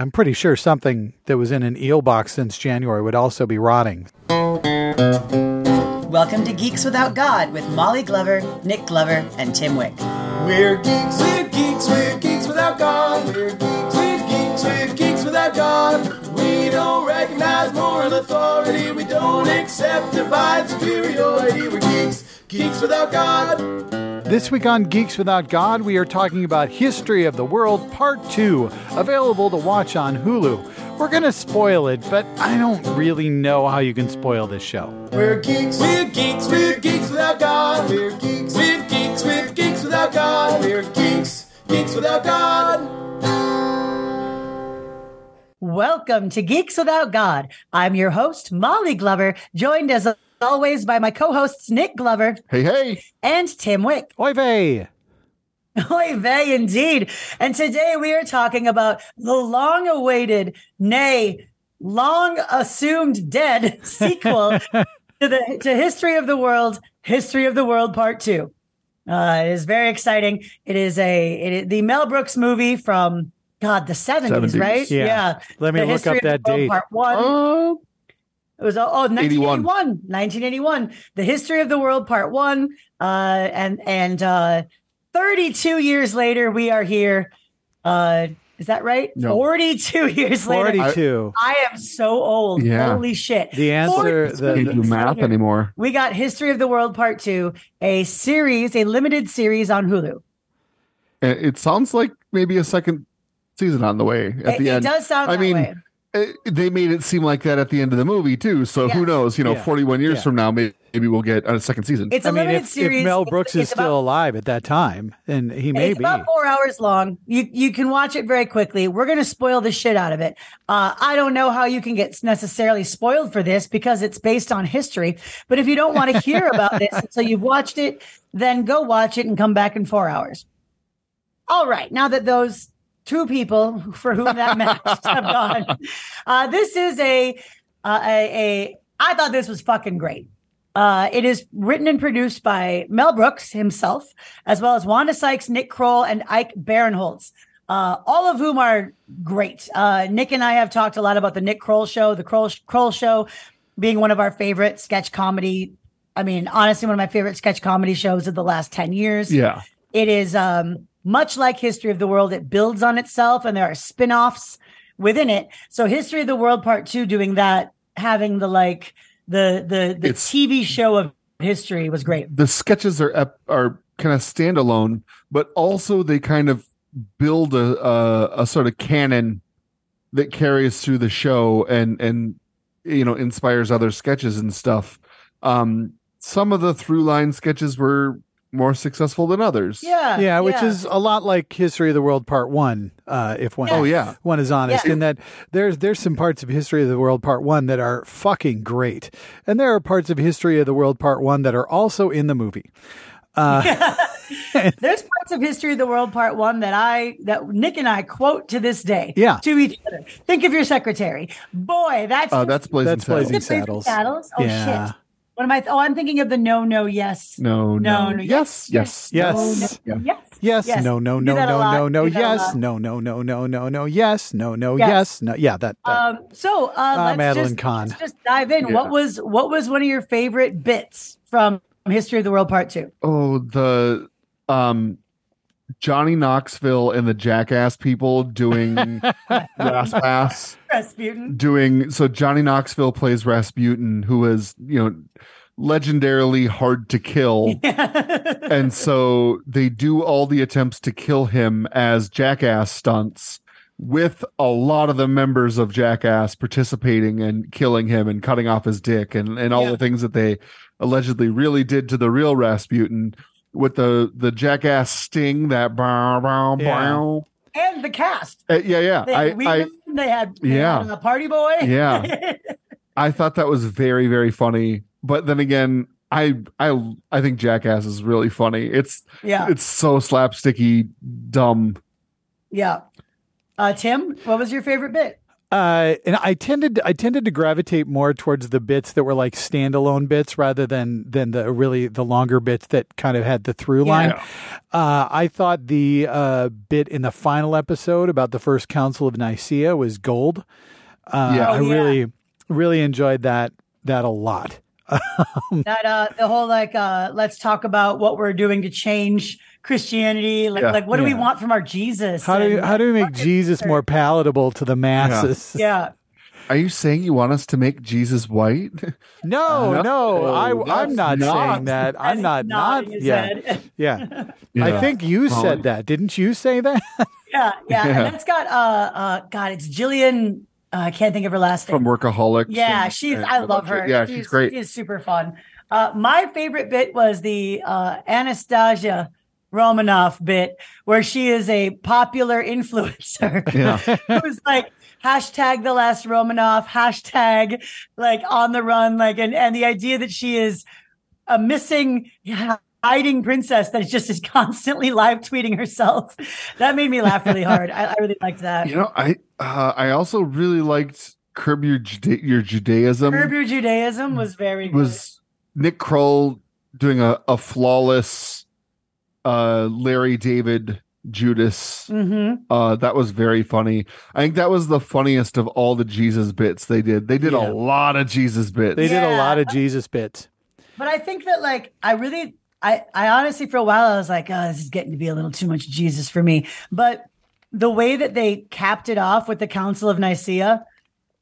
I'm pretty sure something that was in an eel box since January would also be rotting. Welcome to Geeks Without God with Molly Glover, Nick Glover, and Tim Wick. We're geeks, we're geeks, we're geeks without God. We're geeks, we're geeks, we're geeks without God. We don't recognize moral authority. We don't accept divine superiority. We're geeks, geeks without God. This week on Geeks Without God, we are talking about History of the World Part 2, available to watch on Hulu. We're going to spoil it, but I don't really know how you can spoil this show. We're geeks, we're geeks, we're geeks without God. We're geeks, we're geeks, we're geeks without God. We're geeks, geeks without God. Welcome to Geeks Without God. I'm your host, Molly Glover, joined as always by my co hosts, Nick Glover Hey, hey. and Tim Wick. Oy vey! Oy vey, indeed. And today we are talking about the long awaited, nay, long assumed dead sequel to the to History of the World, History of the World Part Two. Uh, it is very exciting. It is a it is the Mel Brooks movie from God the seventies, 70s. right? Yeah. Let me The look up that date. Part one. Oh, It was oh 1981. 1981. The History of the World Part 1 uh and and uh 32 years later we are here. Uh is that right? No. 42 years later. 42. I am so old. Yeah. Holy shit. The answer, 42 the, can't do math later, anymore. We got History of the World Part 2, a series, a limited series on Hulu. It sounds like maybe a second season on the way at It, the it end. does sound I that mean, way. Eh, They made it seem like that at the end of the movie too. So Yeah. who knows? You know, Yeah. 41 years Yeah. from now, maybe, maybe we'll get a second season. It's a I mean, limited if, series. if Mel It's- Brooks is it's still about alive at that time, and he may it's be. about four hours long. You you can watch it very quickly. We're gonna spoil the shit out of it. Uh, I don't know how you can get necessarily spoiled for this because it's based on history. But if you don't want to hear about this until you've watched it, then go watch it and come back in four hours. All right. Now that those two people for whom that match have gone, uh, this is a, uh, a a. I thought this was fucking great. Uh, it is written and produced by Mel Brooks himself, as well as Wanda Sykes, Nick Kroll, and Ike Barinholtz, uh, all of whom are great. Uh, Nick and I have talked a lot about the Nick Kroll show, the Kroll, Kroll show being one of our favorite sketch comedy. I mean, honestly, one of my favorite sketch comedy shows of the last 10 years. yeah. It is um, much like History of the World. It builds on itself, and there are spin offs within it. So, History of the World Part Two, doing that, having the like the the the It's- TV show of history was great. The sketches are ep- are kind of standalone, but also they kind of build a, a a sort of canon that carries through the show and and you know inspires other sketches and stuff. Um, some of the through line sketches were more successful than others. Yeah, yeah, which is a lot like History of the World Part One. Uh, if one, Oh yeah. one is honest, Yeah. in that there's there's some parts of History of the World Part One that are fucking great, and there are parts of History of the World Part One that are also in the movie. Uh, There's parts of History of the World Part One that I that Nick and I quote to this day. Yeah. to each other. Think of your secretary, boy. That's Uh, that's Blazing That's Blazing Saddles. Blazing Saddles. Oh Yeah. shit. What am I? Oh, I'm thinking of the no, no, yes. No, No, no, no, yes, yes, Yes. No, no, yes. Yes, Yes. no, no, no, no, no, no, Do that a yes, no, no, no, no, no, no, yes, no, no, Yes. yes, no, yeah, that. that Um, so uh, Ah, let's Madeline just, Kahn. let's just dive in. Yeah. What was what was one of your favorite bits from History of the World Part Two? Oh, the um Johnny Knoxville and the Jackass people doing Raspas Rasputin. doing so Johnny Knoxville plays Rasputin who is, you know, legendarily hard to kill. and so they do all the attempts to kill him as Jackass stunts with a lot of the members of Jackass participating and killing him and cutting off his dick and, and all Yeah. the things that they allegedly really did to the real Rasputin with the the Jackass sting that bow, bow, Yeah. bow. and the cast. Uh, yeah yeah They I, had, I they had, they Yeah. had, uh, Party Boy. Yeah. I thought that was very very funny but then again I I I think Jackass is really funny it's yeah, it's so slapsticky dumb yeah. Uh, Tim, what was your favorite bit? Uh, and I tended I tended to gravitate more towards the bits that were like standalone bits rather than than the really the longer bits that kind of had the through line. Uh, I thought the uh, bit in the final episode about the first Council of Nicaea was gold. Uh, Yeah. I Oh, yeah. really really enjoyed that that a lot. that uh the whole like uh let's talk about what we're doing to change Christianity. Like, Yeah. like what do we want from our Jesus? How do And, how do we make Jesus more palatable to the masses? Yeah. Are you saying you want us to make Jesus white? No, No, no, I, I'm not, not- saying that. I'm not, not, nodding yeah, yeah. Yeah. I think you Well, said that, didn't you say that? yeah, yeah. Yeah. And that's got uh uh God, it's Jillian. Uh, I can't think of her last name. From Workaholics. Yeah, and- she's. and I a love her. Yeah, she's great. She's super fun. Uh, my favorite bit was the uh, Anastasia Romanoff bit, where she is a popular influencer. Yeah. it was like hashtag the last Romanoff, hashtag like on the run, like and and the idea that she is a missing hiding princess that just is constantly live tweeting herself. That made me laugh really hard. I, I really liked that. You know, I uh, I also really liked Curb Your Juda- Your Judaism. Curb Your Judaism was very good. was Nick Kroll doing a, a flawless uh Larry David Judas. hmm Uh that was very funny. I think that was the funniest of all the Jesus bits they did. They did Yeah. a lot of Jesus bits. They did a lot of Jesus bits. But I think that like I really I I honestly for a while I was like, oh, this is getting to be a little too much Jesus for me. But the way that they capped it off with the Council of Nicaea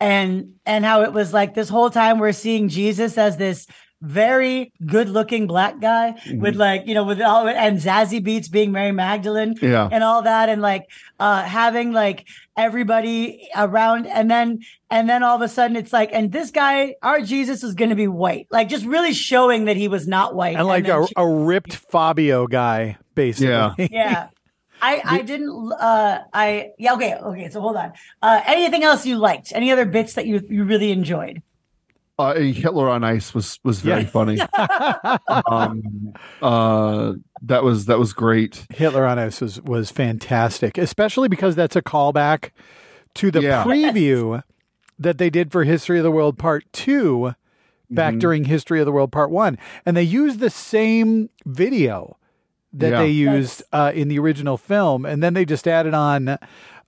and and how it was like this whole time we're seeing Jesus as this very good looking black guy with like, you know, with all and Zazie Beetz being Mary Magdalene Yeah. and all that and like uh having like everybody around. And then and then all of a sudden it's like and this guy our jesus is going to be white. Like just really showing that he was not white. And like then a, a ripped Fabio guy, basically. Yeah. yeah. I i didn't uh i yeah okay okay so hold on. Uh anything else you liked? Any other bits that you you really enjoyed Uh, Hitler on Ice was was very Yeah. funny. um, uh, that was that was great. Hitler on Ice was, was fantastic, especially because that's a callback to the Yeah. preview that they did for History of the World Part 2 back Mhm. during History of the World Part 1. And they used the same video that Yeah. they used uh, in the original film. And then they just added on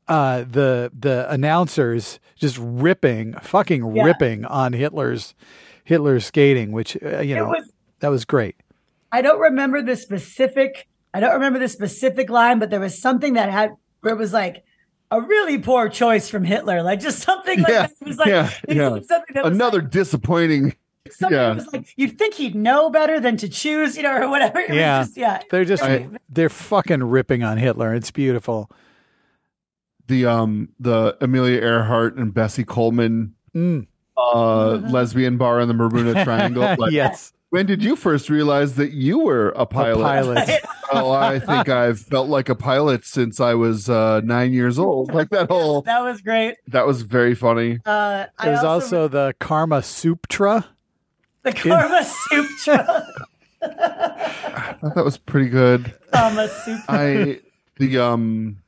uh, the the announcers just ripping, fucking Yeah. ripping on Hitler's Hitler's skating, which, uh, you it know, was that was great. I don't remember the specific. I don't remember the specific line, but there was something that had where it was like a really poor choice from Hitler, like just something like Yeah, that. It was like yeah, yeah. something that was Another like, disappointing. something yeah. that was like you'd think he'd know better than to choose, you know, or whatever. It was Yeah. just- yeah. They're just I- they're fucking ripping on Hitler. It's beautiful. The um the Amelia Earhart and Bessie Coleman Mm. uh lesbian bar in the Bermuda Triangle. Like, yes, When did you first realize that you were a a pilot? pilot. Oh, I think I've felt like a pilot since I was uh, nine years old. Like that whole That was great. that was very funny. Uh, I There's also, the Karma Suptra. the Karma Soup truck. I thought that was pretty good. Karma Soup. I the um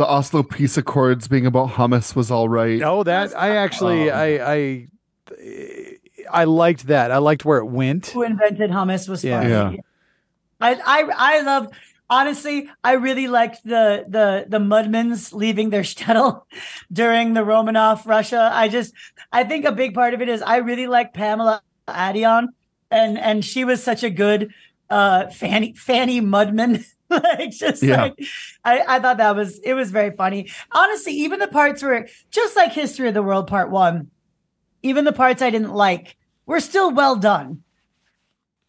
the Oslo Peace Accords being about hummus was all right. Oh, that I actually Um, I I I liked that. I liked where it went. Who invented hummus was Yeah. funny. Yeah. I I I loved honestly, I really liked the the the Mudmans leaving their shtetl during the Romanov Russia. I just I think a big part of it is I really like Pamela Adlon and and she was such a good uh Fanny Fanny Mudman. like just Yeah. like I, I thought that was it was very funny. Honestly, even the parts where just like History of the World Part One, even the parts I didn't like were still well done.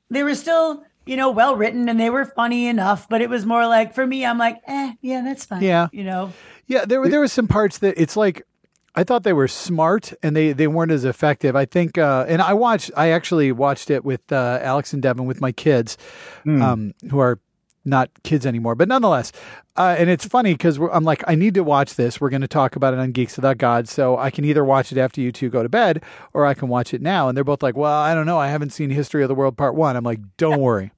They were still, you know, well written and they were funny enough, but it was more like for me, I'm like, eh, yeah, that's fine. Yeah. You know. Yeah, there were there were some parts that it's like I thought they were smart and they they weren't as effective. I think uh and I watched I actually watched it with uh Alex and Devin with my kids um who are not kids anymore, but nonetheless. Uh, and it's funny because I'm like, I need to watch this. We're going to talk about it on Geeks Without God. So I can either watch it after you two go to bed or I can watch it now. And they're both like, well, I don't know. I haven't seen History of the World Part One. I'm like, don't worry.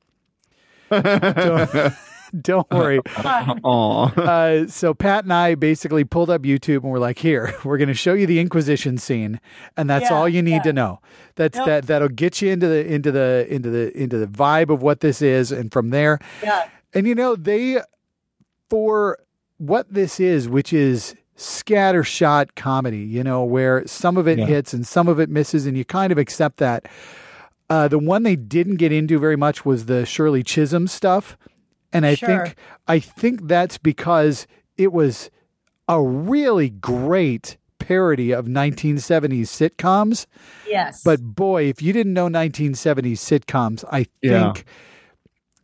don't, Don't worry. Aw. Uh, so Pat and I basically pulled up YouTube and we're like, "Here, we're going to show you the Inquisition scene, and that's Yeah, all you need yeah. to know. That's Yep. that that'll get you into the into the into the into the vibe of what this is, and from there, Yeah. and you know they for what this is, which is scattershot comedy, you know, where some of it Yeah. hits and some of it misses, and you kind of accept that. Uh, the one they didn't get into very much was the Shirley Chisholm stuff, and I Sure. think I think that's because it was a really great parody of 1970s sitcoms. Yes. But boy, if you didn't know 1970s sitcoms, I Yeah. think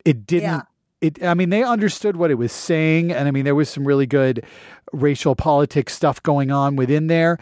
it didn't. Yeah. It. I mean, they understood what it was saying, and I mean, there was some really good racial politics stuff going on within there.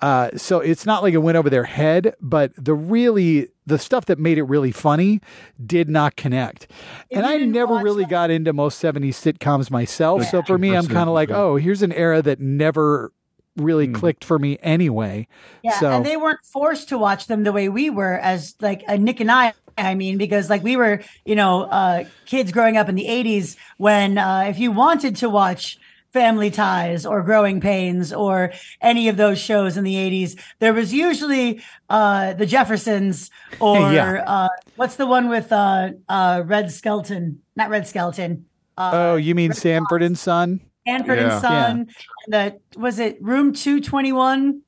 Uh, so it's not like it went over their head, but the really the stuff that made it really funny did not connect. If and I never really that- got into most 70s sitcoms myself. So for me, I'm kind of like, oh, here's an era that never really Hmm. clicked for me anyway. Yeah, so and they weren't forced to watch them the way we were as like uh, Nick and I. I mean, because like we were, you know, uh, kids growing up in the '80s when uh, if you wanted to watch Family Ties or Growing Pains or any of those shows in the '80s, there was usually uh, the Jeffersons or Yeah. uh, what's the one with uh, uh, Red Skeleton? Not Red Skeleton. Uh, oh, you mean Red Sanford and Son? Sanford Yeah. and Son. And the was it Room Two Twenty One?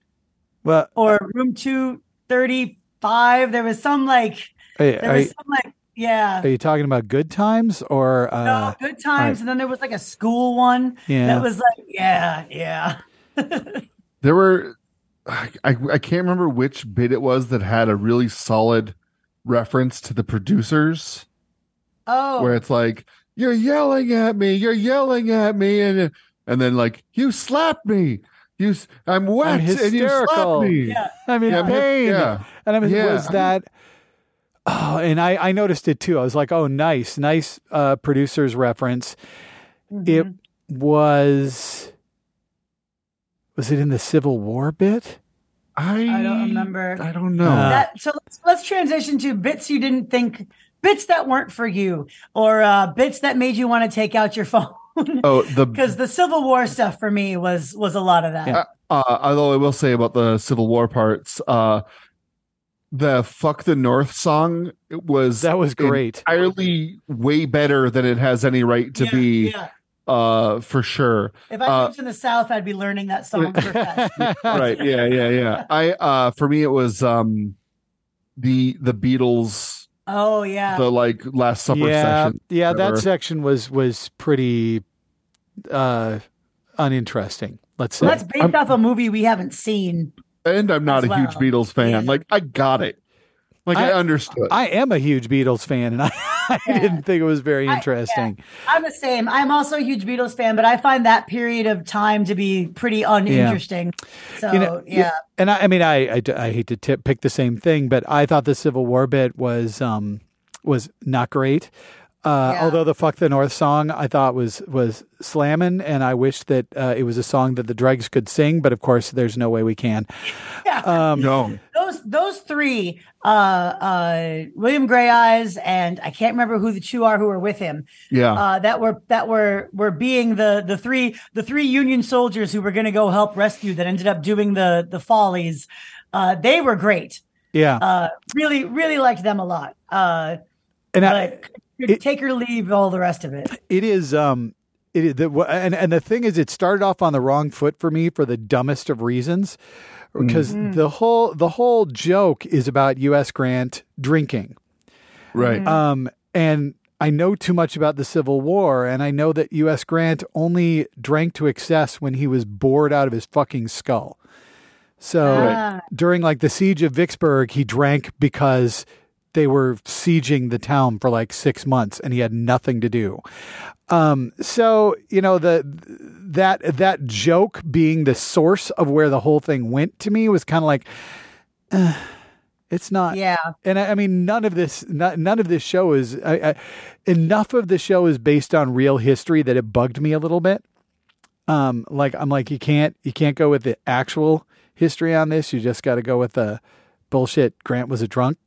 Well, or room 235 there was some like are, there are, was some like yeah are you talking about good times or uh, no, good times right. and then there was like a school one Yeah. that was like yeah yeah There were, I, I can't remember which bit it was that had a really solid reference to the producers, oh where it's like, "You're yelling at me, you're yelling at me," and and then like, "You slapped me, you, I'm wet, and you hysterical." slapped me." yeah I'm in Yeah, pain. yeah. And I mean, Yeah. was that? Oh, and I, I noticed it too. I was like, oh, nice, nice uh, producer's reference. It Mhm. was. Was it in the Civil War bit? I I don't remember. I don't know. Uh, that so let's, let's transition to bits you didn't think bits that weren't for you or uh bits that made you want to take out your phone oh, the because the civil war stuff for me was was a lot of that Yeah. uh, although I will say about the Civil War parts, uh, the "Fuck the North" song was That was great. entirely way better than it has any right to Yeah, be, yeah. uh, for sure. if i Uh, lived in the south i'd be learning that song for fast. right? Yeah, yeah, yeah. I uh, for me, it was um, the the Beatles, oh yeah the like Last Supper yeah, session. yeah. That section was was pretty uh, uninteresting. Let's say. Well, that's based off a movie we haven't seen. And I'm not as a huge. Beatles fan. Yeah. Like I got it. Like I, I- understood. I am a huge Beatles fan, and I, I Yeah. didn't think it was very I- yeah. interesting. I'm the same. I'm also a huge Beatles fan, but I find that period of time to be pretty uninteresting. So You know, yeah. And I, I mean, I, I, I hate to tip, pick the same thing, but I thought the Civil War bit was um, was not great. Uh, Yeah. Although the "Fuck the North" song I thought was was slamming, and I wish that uh, it was a song that the Dregs could sing, but of course, there's no way we can. yeah. Um, no, those those three, uh, uh, William Greyeyes, and I can't remember who the two are who were with him. yeah, Uh, that were that were were being the the three the three Union soldiers who were going to go help rescue that ended up doing the the follies. Uh, they were great. yeah, Uh, really really liked them a lot. Uh, and I, but could it- take or leave all the rest of it. it is um it is the and and the thing is it started off on the wrong foot for me for the dumbest of reasons because Mm. the whole the whole joke is about US Grant drinking right. um and I know too much about the Civil War and I know that US Grant only drank to excess when he was bored out of his fucking skull so Ah. during like the siege of Vicksburg he drank because they were sieging the town for like six months and he had nothing to do. Um, so you know the that that joke being the source of where the whole thing went to me was kind of like, eh, it's not. Yeah. And I, I mean, none of this, not, none of this show is I, I, enough of the show is based on real history that it bugged me a little bit. Um, like I'm like you can't you can't go with the actual history on this. You just got to go with the bullshit. Grant was a drunk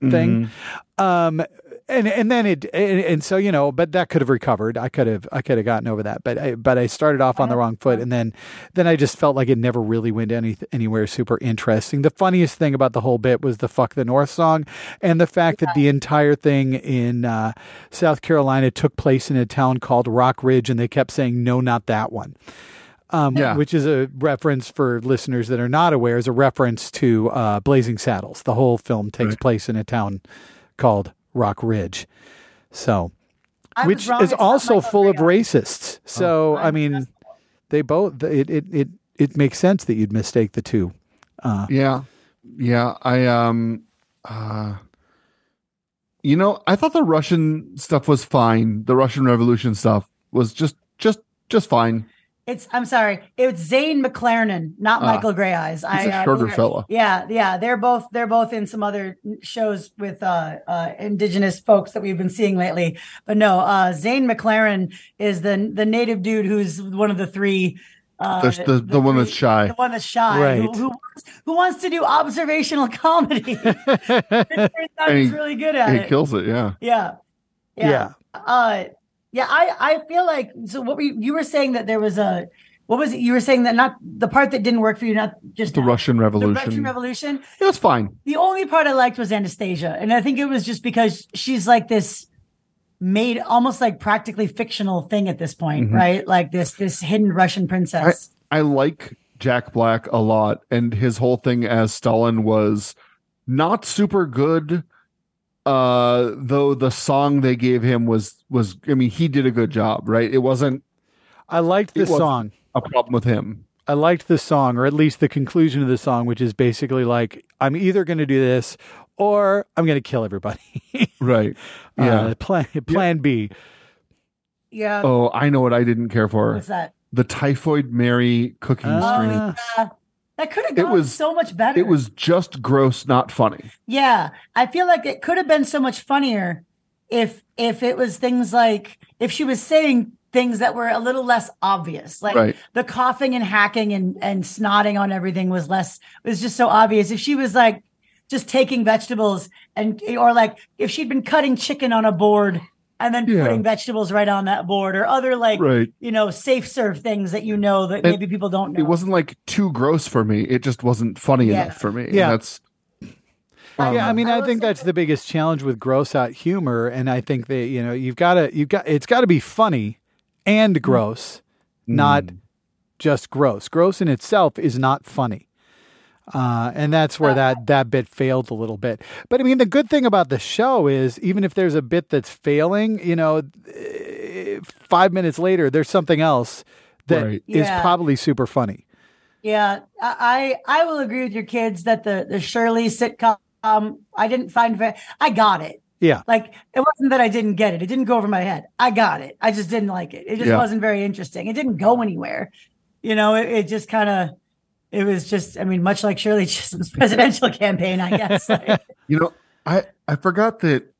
thing. Mhm. Um, and and then it and, and so you know, but that could have recovered. I could have I could have gotten over that, but I, but I started off on the wrong foot, and then then I just felt like it never really went any anywhere super interesting. The funniest thing about the whole bit was the "Fuck the North" song, and the fact that the entire thing in uh, South Carolina took place in a town called Rock Ridge, and they kept saying no, not that one. Um, Yeah. which is a reference for listeners that are not aware, is a reference to uh, Blazing Saddles. The whole film takes Right. place in a town called Rock Ridge. So, I which is also full of racists. So, I mean, they both it it it, it makes sense that you'd mistake the two. Uh, Yeah. Yeah. I um uh you know, I thought the Russian stuff was fine. The Russian Revolution stuff was just just just fine. It's I'm sorry, it's Zane McLaren, not Ah. Michael Greyeyes. He's I, a uh, shorter they're- fella. Yeah, yeah, they're both they're both in some other shows with uh, uh, indigenous folks that we've been seeing lately. But no, uh, Zane McLaren is the the native dude who's one of the three. Uh, The- the- the one that's shy. the one that's shy, Right. who, who, wants, who wants to do observational comedy. it turns out he's really good at it. He it. kills it, yeah. Yeah. Yeah. Yeah. Uh yeah, I I feel like so what we you were saying that there was a what was it? You were saying that not the part that didn't work for you, not just The now. Russian the Revolution. Russian Revolution. it was fine. The only part I liked was Anastasia. And I think it was just because she's like this made almost like practically fictional thing at this point, Mhm. right? Like this this hidden Russian princess. I like Jack Black a lot, and his whole thing as Stalin was not super good. Uh, though the song they gave him was was I mean he did a good job, right? It wasn't I liked the song. a problem with him. I liked the song, or at least the conclusion of the song, which is basically like, I'm either going to do this or I'm going to kill everybody. Right. Yeah. Uh, plan plan B. yeah. oh, I know what I didn't care for. What's that? The Typhoid Mary cooking string. Uh, Uh, that could have It was- so much better. It was just gross, not funny. Yeah, I feel like it could have been so much funnier if if it was things like if she was saying things that were a little less obvious, like Right. the coughing and hacking and and snotting on everything was less was just so obvious. If she was like just taking vegetables and or like if she'd been cutting chicken on a board and then Yeah. putting vegetables right on that board or other like Right. you know safe serve things that you know that And maybe people don't know. It wasn't like too gross for me. It just wasn't funny Yeah. enough for me. Yeah. That's Um, yeah, I mean, I I, think say that's the biggest challenge with gross out humor, and I think that you know you've got to you've got it's got to be funny and gross, not Mm. just gross. Gross in itself is not funny, uh, and that's where that that bit failed a little bit. But I mean, the good thing about the show is even if there's a bit that's failing, you know, eh, five minutes later there's something else that is Right. Yeah. probably super funny. Yeah, I I I will agree with your kids that the the Shirley sitcom um, I didn't find very I got it. Yeah. Like it wasn't that I didn't get it. It didn't go over my head. I got it. I just didn't like it. It just Yeah. wasn't very interesting. It didn't go anywhere. You know, it, it just kind of it was just I mean much like Shirley Chisholm's presidential campaign, I guess. Like, You know, I I forgot that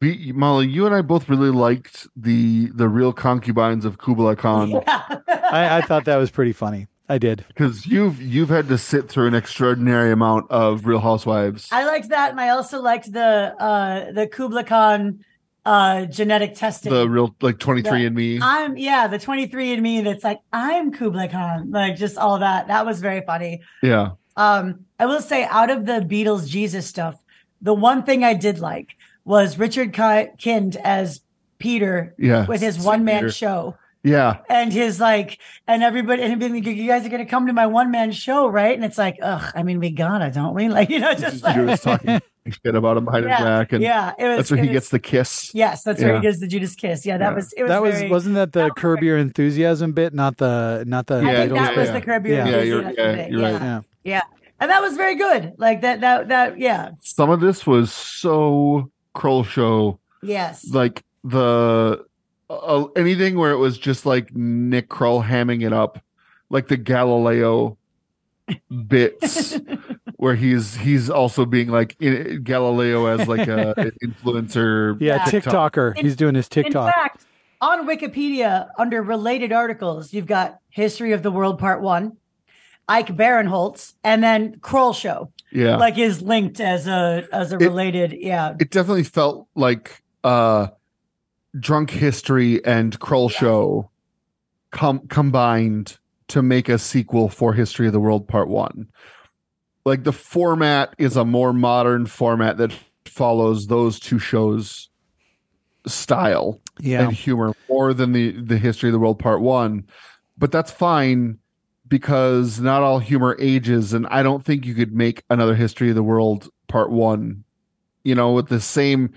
we, Molly, you and I both really liked the the real concubines of Kublai Khan yeah. I, I thought that was pretty funny. I did. because you've you've had to sit through an extraordinary amount of Real Housewives. I liked that and I also liked the uh the Kubla Khan uh genetic testing. the real like twenty three and Me. I'm yeah, the 23 and me that's like I'm Kublai Khan, like just all that. That was very funny. Yeah, Um, I will say out of the Beatles Jesus stuff, the one thing I did like was Richard Ki- Kind as Peter yeah, with his one man show Yeah, and his like and everybody and being like, you guys are gonna come to my one man show, right? And it's like, ugh, I mean we gotta, don't we? Like, you know, just like talking shit about him behind his back, and yeah, it was that's where it he was- gets the kiss. Yes, that's where he gives the Judas kiss. Yeah, that Yeah. was it was that was very, wasn't that the that Curb Your Enthusiasm bit, not the not the I Yeah, think that was bit? the Curb Yeah. Your Yeah, you're- Enthusiasm yeah, bit. you're right. Yeah. Yeah. And that was very good. Like that, that, that, yeah. Some of this was so Kroll show, Yes. like the uh, anything where it was just like Nick Kroll hamming it up, like the Galileo bits. Where he's he's also being like in, Galileo as like a an influencer. Yeah, Yeah. TikToker. In- He's doing his TikTok. In fact, on Wikipedia, under related articles, you've got History of the World Part One, Ike Barinholtz, and then Kroll Show, Yeah. like is linked as a as a It- related. yeah, it definitely felt like uh drunk history and Kroll show com- combined to make a sequel for History of the World Part 1. Like the format is a more modern format that follows those two shows style Yeah. and humor more than the the History of the World Part 1. But that's fine because not all humor ages and I don't think you could make another History of the World Part 1 you know with the same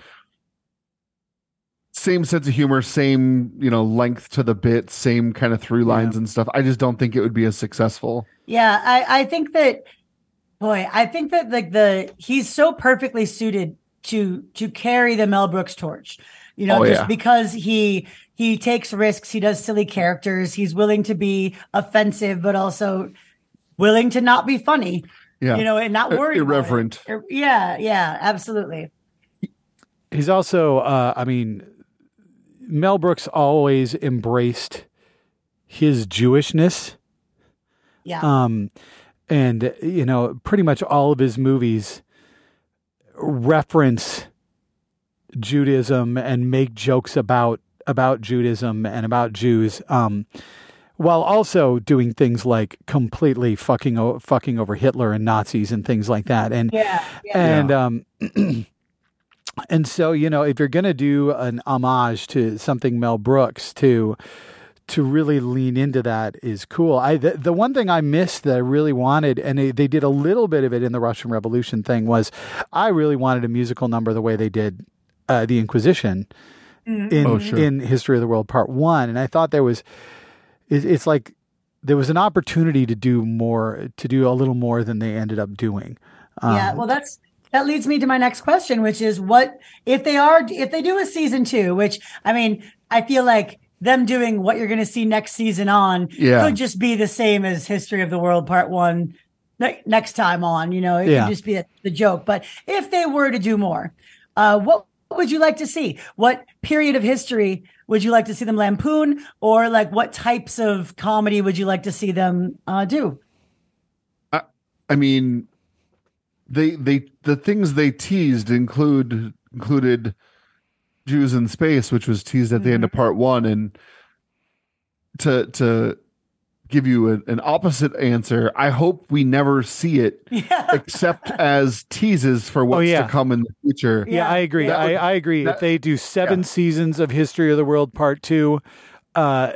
same sense of humor, same, you know, length to the bit, same kind of through lines and stuff. I just don't think it would be as successful. yeah. I I think that boy, I think that like the he's so perfectly suited to to carry the Mel Brooks torch. You know, Oh, just yeah. because he he takes risks, he does silly characters, he's willing to be offensive, but also willing to not be funny. Yeah. You know, and not Ir- worried. about it. irreverent. Yeah, yeah, absolutely. He's also, uh, I mean, Mel Brooks always embraced his Jewishness. Yeah. Um, and, you know, pretty much all of his movies reference Judaism and make jokes about about Judaism and about Jews. Um, while also doing things like completely fucking o- fucking over Hitler and Nazis and things like that. And yeah. yeah. and um and so you know if you're going to do an homage to something Mel Brooks to to really lean into that is cool. I the, the one thing I missed that I really wanted and they, they did a little bit of it in the Russian Revolution thing was I really wanted a musical number the way they did uh, the Inquisition in Oh, sure. in History of the World Part 1 and I thought there was it, it's like there was an opportunity to do more to do a little more than they ended up doing. Um, yeah. Well, that's that leads me to my next question, which is what if they are if they do a season two, which I mean, I feel like them doing what you're going to see next season on Yeah. could just be the same as History of the World Part One ne- next time on. You know, it Yeah. could just be a, the joke. But if they were to do more, uh, what would you like to see? What period of history would you like to see them lampoon, or like what types of comedy would you like to see them uh, do? I mean, they they the things they teased include included Jews in space, which was teased at the end of part one, and to to give you an, an opposite answer, I hope we never see it Yeah. except as teases for what's yeah. to come in the future. Yeah, I agree. Would- I, I agree. that- if they do seven seasons of History of the World Part Two, uh,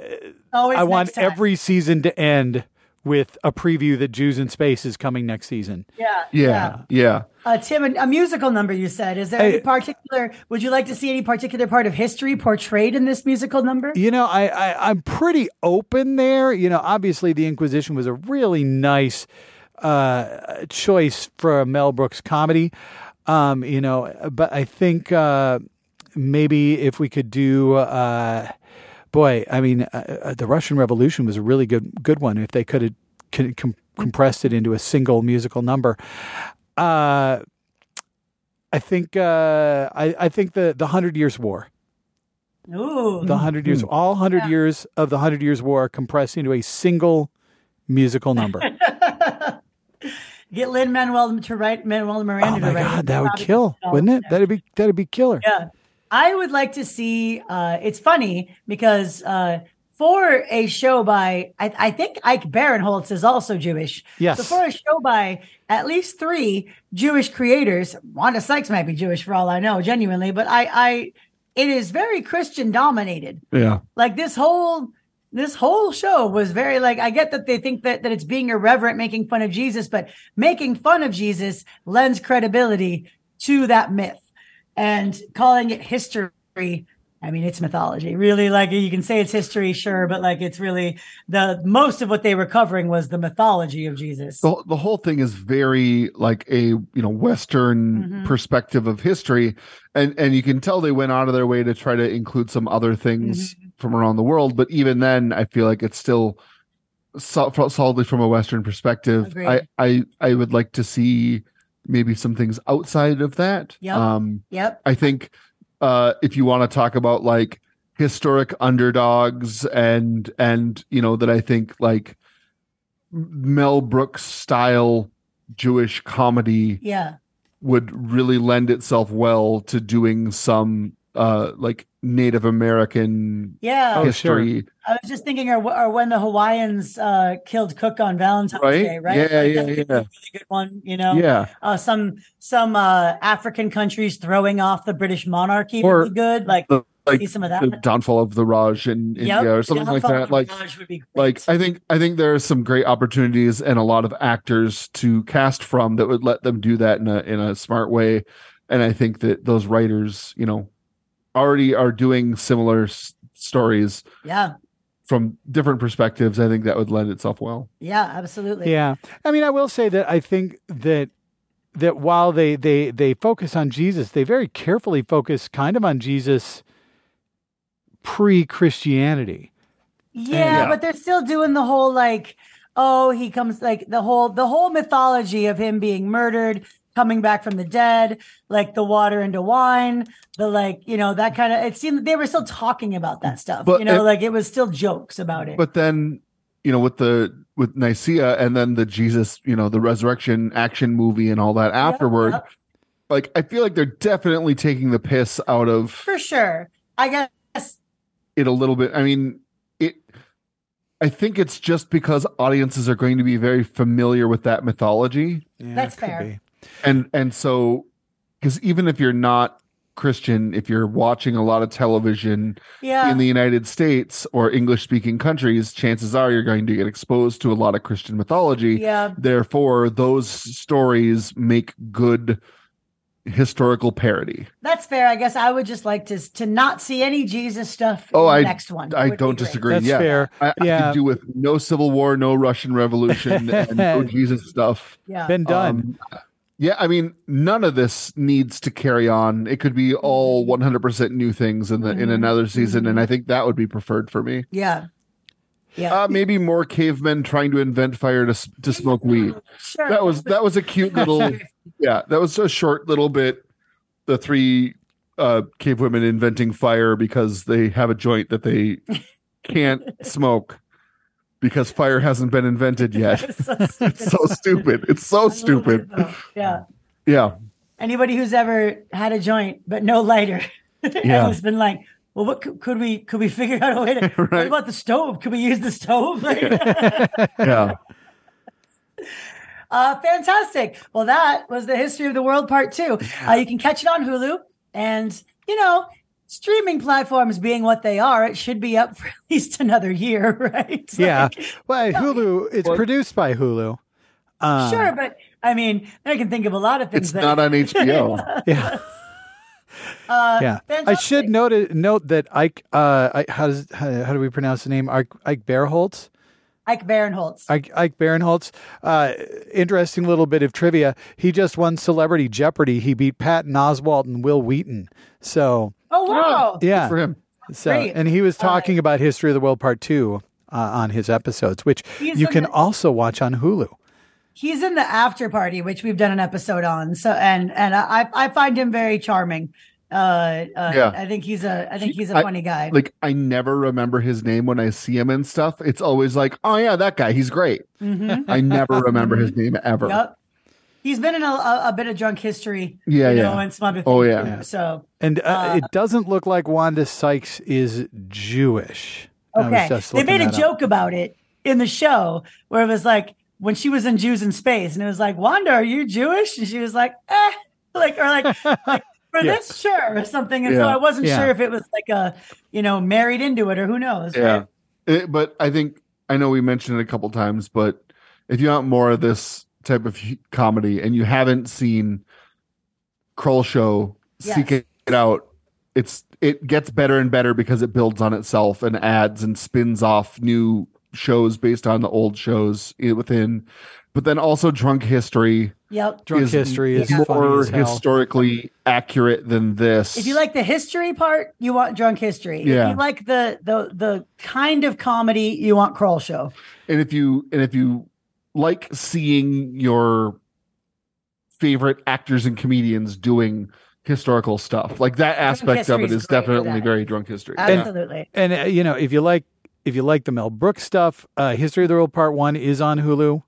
I want every season to end with a preview that Jews in Space is coming next season. Yeah. Yeah, yeah. Uh, Tim, a, a musical number you said. Is there any particular, would you like to see any particular part of history portrayed in this musical number? You know, I, I I'm pretty open there. You know, obviously the Inquisition was a really nice uh, choice for a Mel Brooks comedy. Um, you know, but I think uh, maybe if we could do. Uh, boy, I mean, uh, uh, the Russian Revolution was a really good good one. If they could have con- com- compressed it into a single musical number, uh, I think uh, I, I think the the Hundred Years' War, Ooh. the Hundred Years, all hundred Yeah. years of the Hundred Years' War compressed into a single musical number. Get Lin Manuel to write Manuel Miranda oh to my write it. God, that would kill, so. wouldn't it? That'd be that'd be killer. Yeah. I would like to see uh it's funny because uh for a show by I, I think Ike Barinholtz is also Jewish. Yes. So for a show by at least three Jewish creators, Wanda Sykes might be Jewish for all I know, genuinely, but I I it is very Christian dominated. Yeah. Like this whole this whole show was very like I get that they think that that it's being irreverent, making fun of Jesus, but making fun of Jesus lends credibility to that myth. And calling it history, I mean it's mythology. Really like you can say it's history, sure, but like it's really the most of what they were covering was the mythology of Jesus. the, the whole thing is very like a you know western Mhm. perspective of history and and you can tell they went out of their way to try to include some other things Mm-hmm. from around the world but even then i feel like it's still sol- solidly from a western perspective Agreed. i i i would like to see maybe some things outside of that Yep. um Yep. I think uh, if you want to talk about like historic underdogs and and you know that I think like Mel Brooks style Jewish comedy Yeah. would really lend itself well to doing some uh like Native American Yeah. Oh, sure. history. I was just thinking, or, or when the Hawaiians uh, killed Cook on Valentine's Right? Day, right? Yeah, Like, yeah, that yeah. a really good one. You know, Yeah. uh, some some uh, African countries throwing off the British monarchy Or would be good. Like, the- like see some of that. The downfall of the Raj in Yep. India or something like that. Like Raj would be great. like I think I think there are some great opportunities and a lot of actors to cast from that would let them do that in a in a smart way. And I think that those writers, you know, already are doing similar s- stories yeah, from different perspectives. I think that would lend itself well. yeah, absolutely. Yeah. I mean, I will say that I think that that while they they they focus on Jesus, they very carefully focus kind of on Jesus pre-Christianity. Yeah, Yeah. but they're still doing the whole like, oh, he comes like the whole the whole mythology of him being murdered, coming back from the dead, like the water into wine, the like, you know, that kind of. It seemed they were still talking about that stuff. But you know, it- like it was still jokes about it. But then, you know, with the with Nicaea and then the Jesus, you know, the resurrection action movie and all that afterward, yep, like I feel like they're definitely taking the piss out of for sure. I guess. it a little bit. I mean, it. I think it's just because audiences are going to be very familiar with that mythology, Yeah, That's fair. be. And and so because even if you're not Christian, if you're watching a lot of television Yeah. in the United States or English speaking countries, chances are you're going to get exposed to a lot of Christian mythology. yeah. Therefore, those stories make good historical parody. That's fair. I guess I would just like to to not see any Jesus stuff. Oh, in the I- next one. I don't disagree. That's yeah. fair. I, I Yeah. could do with no civil war, no Russian Revolution, and no Jesus stuff. Yeah. Been done. Um, yeah, I mean, none of this needs to carry on. It could be all 100% new things in the in Mhm. another season, and I think that would be preferred for me. yeah. Yeah. Uh, maybe more cavemen trying to invent fire to to smoke weed. sure. That was that was a cute little yeah. That was a short little bit. The three uh, cave women inventing fire because they have a joint that they can't smoke because fire hasn't been invented yet. It's so stupid. it's so stupid. It's so I stupid. it. Yeah. Yeah. Anybody who's ever had a joint but no lighter Yeah. has been like, well, what could, could we could we figure out a way to? What about the stove? Could we use the stove? Yeah. uh, fantastic. Well, that was the history of the world part two. Uh, you can catch it on Hulu, and you know, streaming platforms being what they are, it should be up for at least another year, right? Yeah. Like, Well, Hulu. It's Well- produced by Hulu. Um, sure, but I mean, I can think of a lot of things It's that not on HBO. Yeah. Uh, Yeah. I should note note that Ike. Uh, I, how does how, how do we pronounce the name? Ike, Ike Barinholtz. Ike Barinholtz. Ike, Ike Barinholtz. Uh, interesting little bit of trivia. He just won Celebrity Jeopardy. He beat Patton Oswalt and Wil Wheaton. So oh wow! yeah. For him. So Great. and he was talking about History of the World Part Two uh, on his episodes, which He's you can the- also watch on Hulu. He's in the after party, which we've done an episode on. So and and I I find him very charming. Uh, uh Yeah. I think he's a I think he's a I- funny guy. Like I never remember his name when I see him and stuff. It's always like, oh yeah, that guy. He's great. Mhm. I never remember his name ever. Yep. He's been in a, a, a bit of drunk history. Yeah, you yeah. know, and some other. Oh, yeah. Yeah. So And uh, Uh, it doesn't look like Wanda Sykes is Jewish. Okay, they made a that up. joke about it in the show where it was like when she was in Jews in Space, and it was like, Wanda, are you Jewish? And she was like, eh, like or like, like for Yeah. this, sure, or something. And so I wasn't Yeah. sure if it was like a, you know, married into it or who knows. Yeah. right? It- but I think I know we mentioned it a couple times, but if you want more of this type of comedy and you haven't seen Kroll Show, seek it out. It's it gets better and better because it builds on itself and adds and spins off new shows based on the old shows within. But then also Drunk History Yep. Drunk is history is Yeah. funny more as hell. historically accurate than this. If you like the history part, you want drunk history. Yeah. If you like the the the kind of comedy, you want Kroll Show. and if you and if you like seeing your favorite actors and comedians doing historical stuff like that aspect of it is is great for definitely very drunk history Absolutely. And uh, you know, if you like if you like the Mel Brooks stuff, uh, History of the World Part One is on Hulu.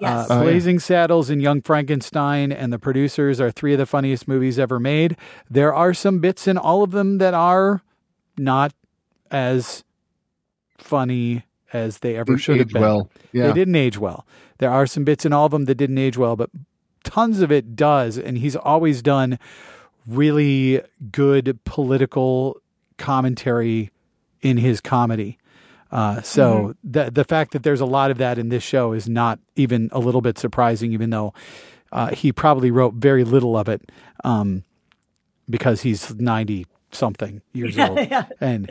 Yes. Uh, Oh, yeah. Blazing Saddles and Young Frankenstein and the producers are three of the funniest movies ever made. There are some bits in all of them that are not as funny as they ever should have been. well. Yeah. They didn't age well. There are some bits in all of them that didn't age well, but tons of it does. And he's always done really good political commentary in his comedy. Uh, so the the fact that there's a lot of that in this show is not even a little bit surprising, even though uh, he probably wrote very little of it um, because he's ninety something years old. yeah. And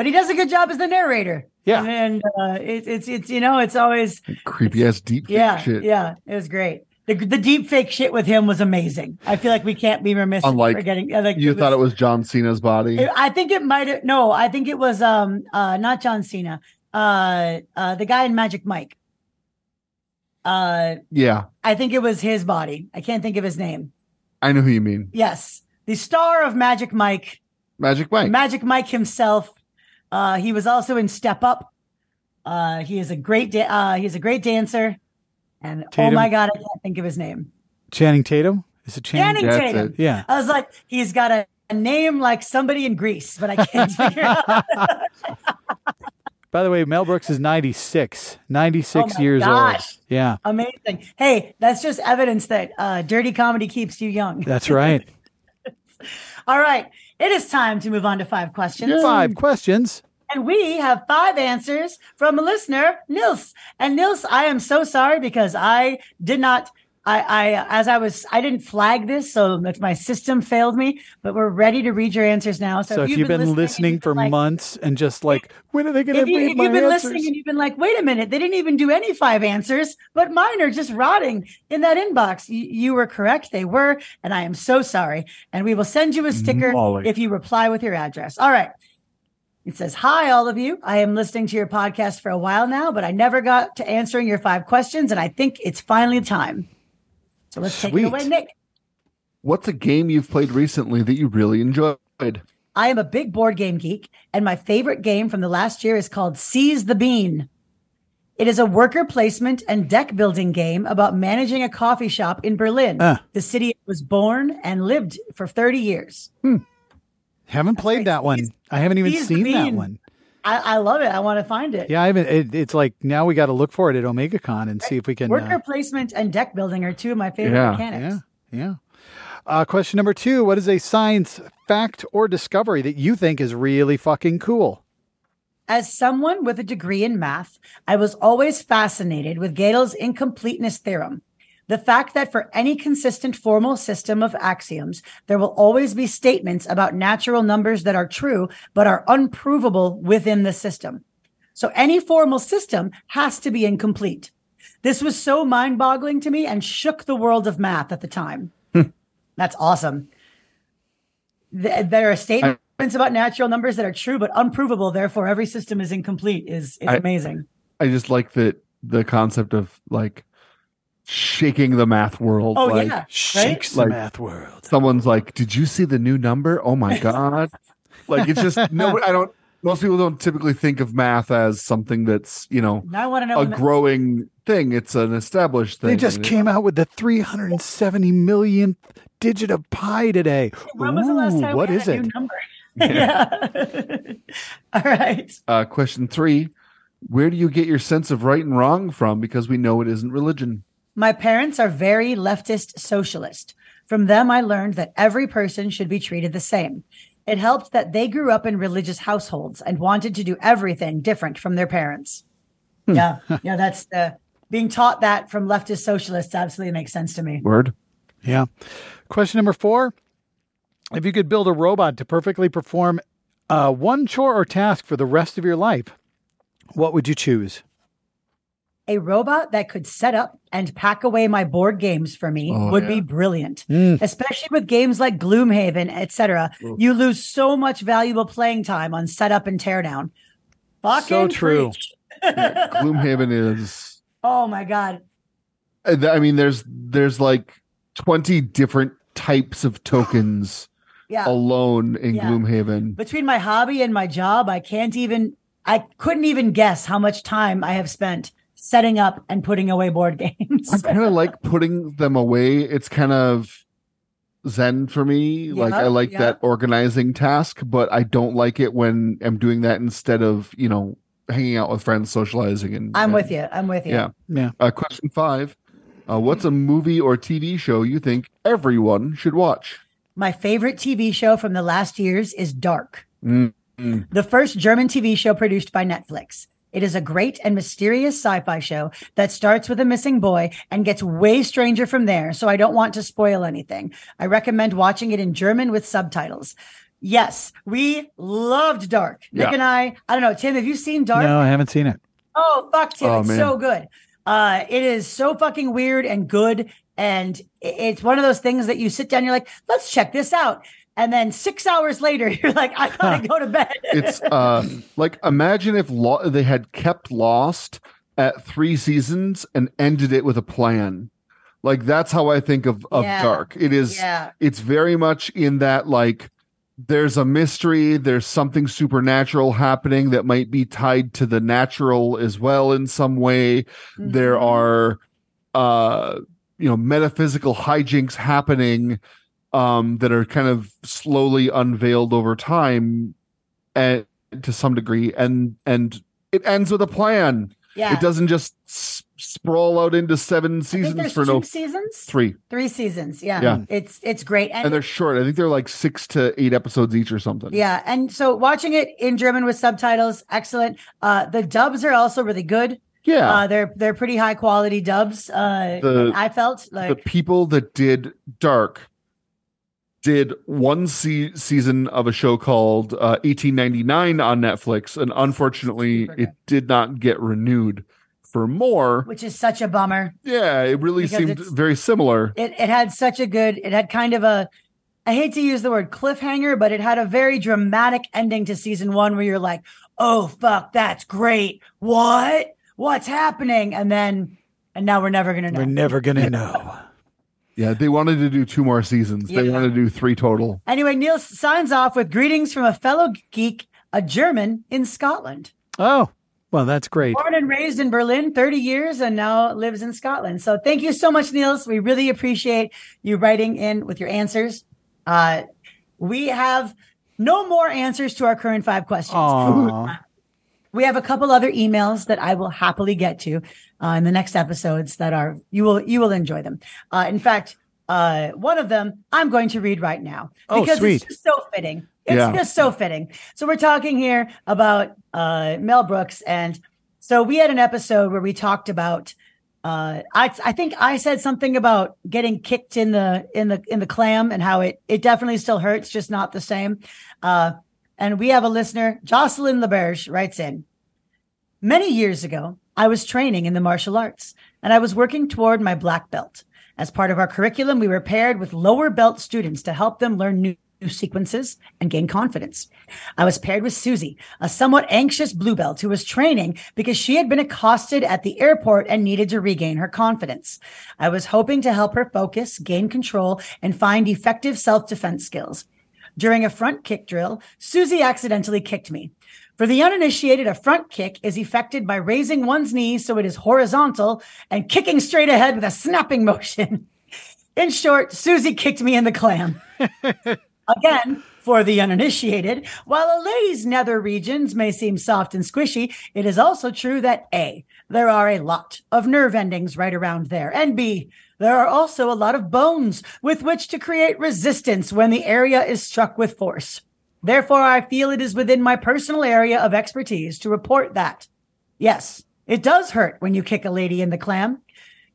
But he does a good job as the narrator. Yeah. And uh, it's it's it's you know it's always Creepy ass deep yeah shit. yeah it was great. The, the deep fake shit with him was amazing. I feel like we can't be remiss Unlike- for getting. Like, You thought it was John Cena's body. I think it might have. No, I think it was um uh not John Cena. Uh, uh the guy in Magic Mike. Uh, yeah, I think it was his body. I can't think of his name. I know who you mean. Yes, the star of Magic Mike, Magic Mike. Magic Mike himself. Uh, he was also in Step Up. Uh, he is a great da- uh, he's a great dancer, and oh my god, I can't think of his name. Channing Tatum is it Channing? Channing Tatum. it. Yeah. I was like, he's got a, a name like somebody in Greece, but I can't figure it out. By the way, Mel Brooks is 96, 96 Oh my years gosh. old. Yeah, Amazing. Hey, that's just evidence that uh, dirty comedy keeps you young. that's right. All right. It is time to move on to five questions. Five questions. And we have five answers from a listener, Nils. And Nils, I am so sorry because I did not. I, I, as I was, I didn't flag this, so if my system failed me. But we're ready to read your answers now. So, So, if you've been listening, and for like- months and just like, when are they going to if, you, read if my you've been answers? listening and you've been like, wait a minute, they didn't even do any five answers, but mine are just rotting in that inbox. You, you were correct. They were. And I am so sorry. And we will send you a sticker Molly. if you reply with your address. All right. It says, Hi, all of you. I am listening to your podcast for a while now, but I never got to answering your five questions. And I think it's finally time. So let's take it away, Nick. What's a game you've played recently that you really enjoyed? I am a big board game geek, and my favorite game from the last year is called Seize the Bean. It is a worker placement and deck building game about managing a coffee shop in Berlin, Ah. the city I was born and lived for 30 years. haven't played right. that one. I haven't even Seize seen that one. I, I love it. I want to find it. Yeah, I haven't. It, it's like now we got to look for it at OmegaCon and see if we can. Worker Uh, placement and deck building are two of my favorite Yeah. mechanics. yeah, yeah. Uh, question number two: What is a science fact or discovery that you think is really fucking cool? As someone with a degree in math, I was always fascinated with Gödel's incompleteness theorem. The fact that for any consistent formal system of axioms, there will always be statements about natural numbers that are true, but are unprovable within the system. So any formal system has to be incomplete. This was so mind boggling to me and shook the world of math at the time. Hmm. That's awesome. Th- There are statements about natural numbers that are true but unprovable. Therefore, every system is incomplete. Is is I- amazing. I just like that the concept of like shaking the math world. Oh like, yeah, Shakes Like- the math world. Someone's like, "Did you see the new number? Oh my god!" like it's just no. I don't. Most people don't typically think of math as something that's you know Now I want to know. a when the- growing thing. It's an established thing. They just came out with the 370 millionth digit of pi today. when was the last time what we had is a it? new number? yeah. All right. Uh, question three: Where do you get your sense of right and wrong from? Because we know it isn't religion. My parents are very leftist socialist. From them, I learned that every person should be treated the same. It helped that they grew up in religious households and wanted to do everything different from their parents. Yeah. Yeah. That's the being taught that from leftist socialists absolutely makes sense to me. Word. Yeah. Question number four. If you could build a robot to perfectly perform uh, one chore or task for the rest of your life, what would you choose? A robot that could set up and pack away my board games for me Oh, would yeah. be brilliant. Mm. Especially with games like Gloomhaven, etc. You lose so much valuable playing time on setup and teardown. Fucking So true. preach. Gloomhaven is. Oh my god. uh, I mean, there's there's like twenty different types of tokens Yeah. alone in Yeah. Gloomhaven. Between my hobby and my job, I can't even I couldn't even guess how much time I have spent setting up and putting away board games. I kind of like putting them away. It's kind of zen for me. like I like yeah. that organizing task, but I don't like it when I'm doing that instead of, you know, hanging out with friends, socializing and I'm and- with you. I'm with you. Yeah. Yeah. Uh, question five. Uh, what's a movie or TV show you think everyone should watch? My favorite TV show from the last years is Dark. Mm, the first German TV show produced by Netflix. It is a great and mysterious sci fi show that starts with a missing boy and gets way stranger from there. So I don't want to spoil anything. I recommend watching it in German with subtitles. Yes, we loved Dark. Nick Yeah. and I, I don't know, Tim, have you seen Dark? No, I haven't seen it. Oh, fuck Tim. Oh, it's man. so good. Uh, it is so fucking weird and good. And it's one of those things that you sit down, you're like, let's check this out. And then six hours later, you're like, I gotta go to bed. it's uh like imagine if lo- they had kept Lost at three seasons and ended it with a plan. Like that's how I think of of Yeah. Dark. It is yeah. it's very much in that like there's a mystery there's something supernatural happening that might be tied to the natural as well in some way there Mhm. are uh you know metaphysical hijinks happening um that are kind of slowly unveiled over time and to some degree and and it ends with a plan Yeah. it doesn't just s- sprawl out into seven I think seasons for no seasons, three three seasons. Yeah. Yeah. it's it's great, and, and they're short i think they're like six to eight episodes each or something yeah, and so watching it in German with subtitles, excellent. Uh, the dubs are also really good. yeah Uh, they're they're pretty high quality dubs. Uh, The- I felt like the people that did Dark did one se- season of a show called uh, 1899 on Netflix, and unfortunately, it did not get renewed for more. which is such a bummer. Yeah, it really seemed very similar. It it had such a good. It had kind of a. I hate to use the word cliffhanger, but it had a very dramatic ending to season one where you're like, "Oh fuck, that's great! What? What's happening?" And then, and now we're never gonna know. We're never gonna know. Yeah, they wanted to do two more seasons. They wanted to do three total. Anyway, Neil signs off with greetings from a fellow geek, a German in Scotland. Oh, well, that's great. Born and raised in Berlin, 30 years, and now lives in Scotland. So thank you so much, Niels. We really appreciate you writing in with your answers. Uh, we have no more answers to our current five questions. We have a couple other emails that I will happily get to uh, in the next episodes that are you will you will enjoy them. Uh, in fact, uh, one of them I'm going to read right now Oh, because sweet. it's just so fitting. It's Yeah. just so fitting. So we're talking here about uh, Mel Brooks, and so we had an episode where we talked about. Uh, I I think I said something about getting kicked in the in the in the clam and how it it definitely still hurts, just not the same. And we have a listener, Jocelyn LeBerge, writes in. Many years ago, I was training in the martial arts and I was working toward my black belt. As part of our curriculum, we were paired with lower belt students to help them learn new, new sequences and gain confidence. I was paired with Susie, a somewhat anxious blue belt who was training because she had been accosted at the airport and needed to regain her confidence. I was hoping to help her focus, gain control, and find effective self defense skills. During a front kick drill, Susie accidentally kicked me. For the uninitiated, a front kick is effected by raising one's knee so it is horizontal and kicking straight ahead with a snapping motion. In short, Susie kicked me in the clam. Again, for the uninitiated, while a lady's nether regions may seem soft and squishy, it is also true that A, there are a lot of nerve endings right around there, and B, there are also a lot of bones with which to create resistance when the area is struck with force. Therefore, I feel it is within my personal area of expertise to report that, yes, it does hurt when you kick a lady in the clam.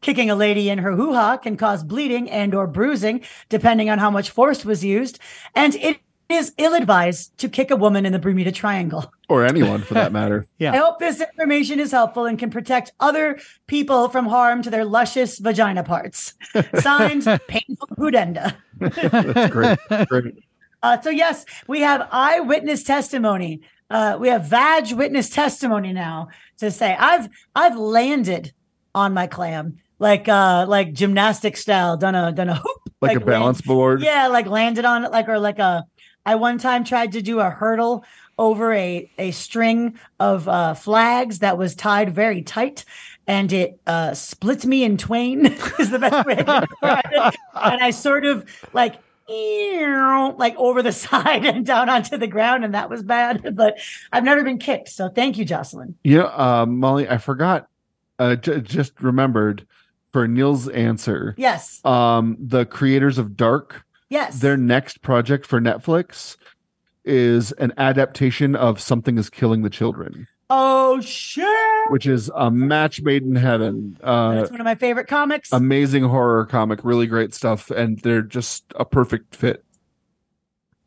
Kicking a lady in her hoo-ha can cause bleeding and or bruising, depending on how much force was used. And it is ill-advised to kick a woman in the Bermuda Triangle. Or anyone for that matter. Yeah. I hope this information is helpful and can protect other people from harm to their luscious vagina parts. Signed, Painful Pudenda. That's great. great. Uh, so yes, we have eyewitness testimony. Uh, we have vag witness testimony now to say I've I've landed on my clam like uh like gymnastic style, done a done a hoop Like, a land- balance board. yeah, like landed on it, like or like a. I one time tried to do a hurdle over a, a string of uh, flags that was tied very tight. And it uh, split me in twain is the best way to describe it. And I sort of like like over the side and down onto the ground, and that was bad. But I've never been kicked, so thank you, Jocelyn. Yeah, uh, Molly, I forgot. Uh, j- just remembered for Neil's answer. Yes, Um, the creators of Dark, yes. their next project for Netflix is an adaptation of Something is Killing the Children, oh shit! which is a match made in heaven. Uh, That's one of my favorite comics. amazing horror comic, really great stuff, and they're just a perfect fit.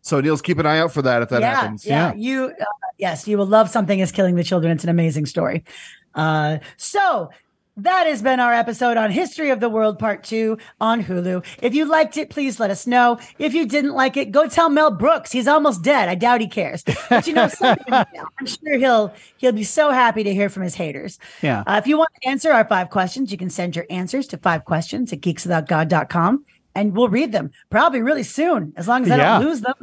So Niels, keep an eye out for that if that yeah, happens. Yeah, you. Uh, yes, you will love something is killing the children. It's an amazing story. Uh, so. That has been our episode on History of the World Part 2 on Hulu. If you liked it, please let us know. If you didn't like it, go tell Mel Brooks. He's almost dead. I doubt he cares. But you know I'm sure he'll he'll be so happy to hear from his haters. Yeah. Uh, if you want to answer our five questions, you can send your answers to five questions at geekswithoutgod.com and we'll read them probably really soon, as long as I Yeah. don't lose them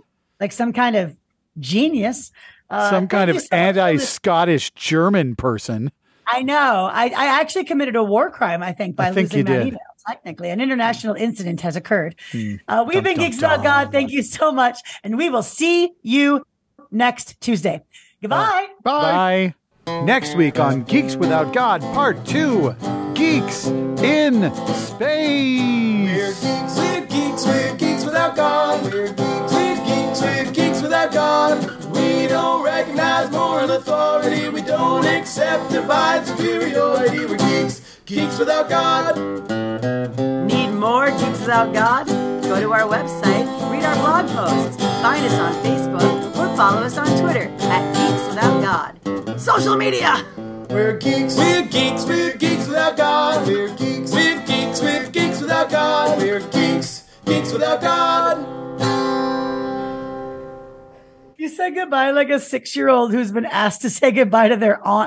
like some kind of genius. Uh, Some kind of so listening. anti-Scottish German person. I know. I, I actually committed a war crime, I think, by I think losing you that did. email. Technically, an international incident has occurred. Hmm. Uh, we've Dum, been dum, Geeks Without. God. Thank you so much. And we will see you next Tuesday. Goodbye. Bye. Bye. Next week on Geeks Without God, Part 2 Geeks in Space. We're Space. geeks, we're geeks, we're geeks without God. We're geeks, we're geeks, we're geeks without God. We don't recognize moral authority. We don't accept divine superiority. We're geeks, geeks without God. Need more Geeks Without God? Go to our website, read our blog posts, find us on Facebook, or follow us on Twitter at Geeks Without God. Social media! We're geeks, we're geeks, we're geeks without God. We're geeks, we're geeks, we're geeks without God. We're geeks, geeks without God. You said goodbye like a six year old who's been asked to say goodbye to their aunt.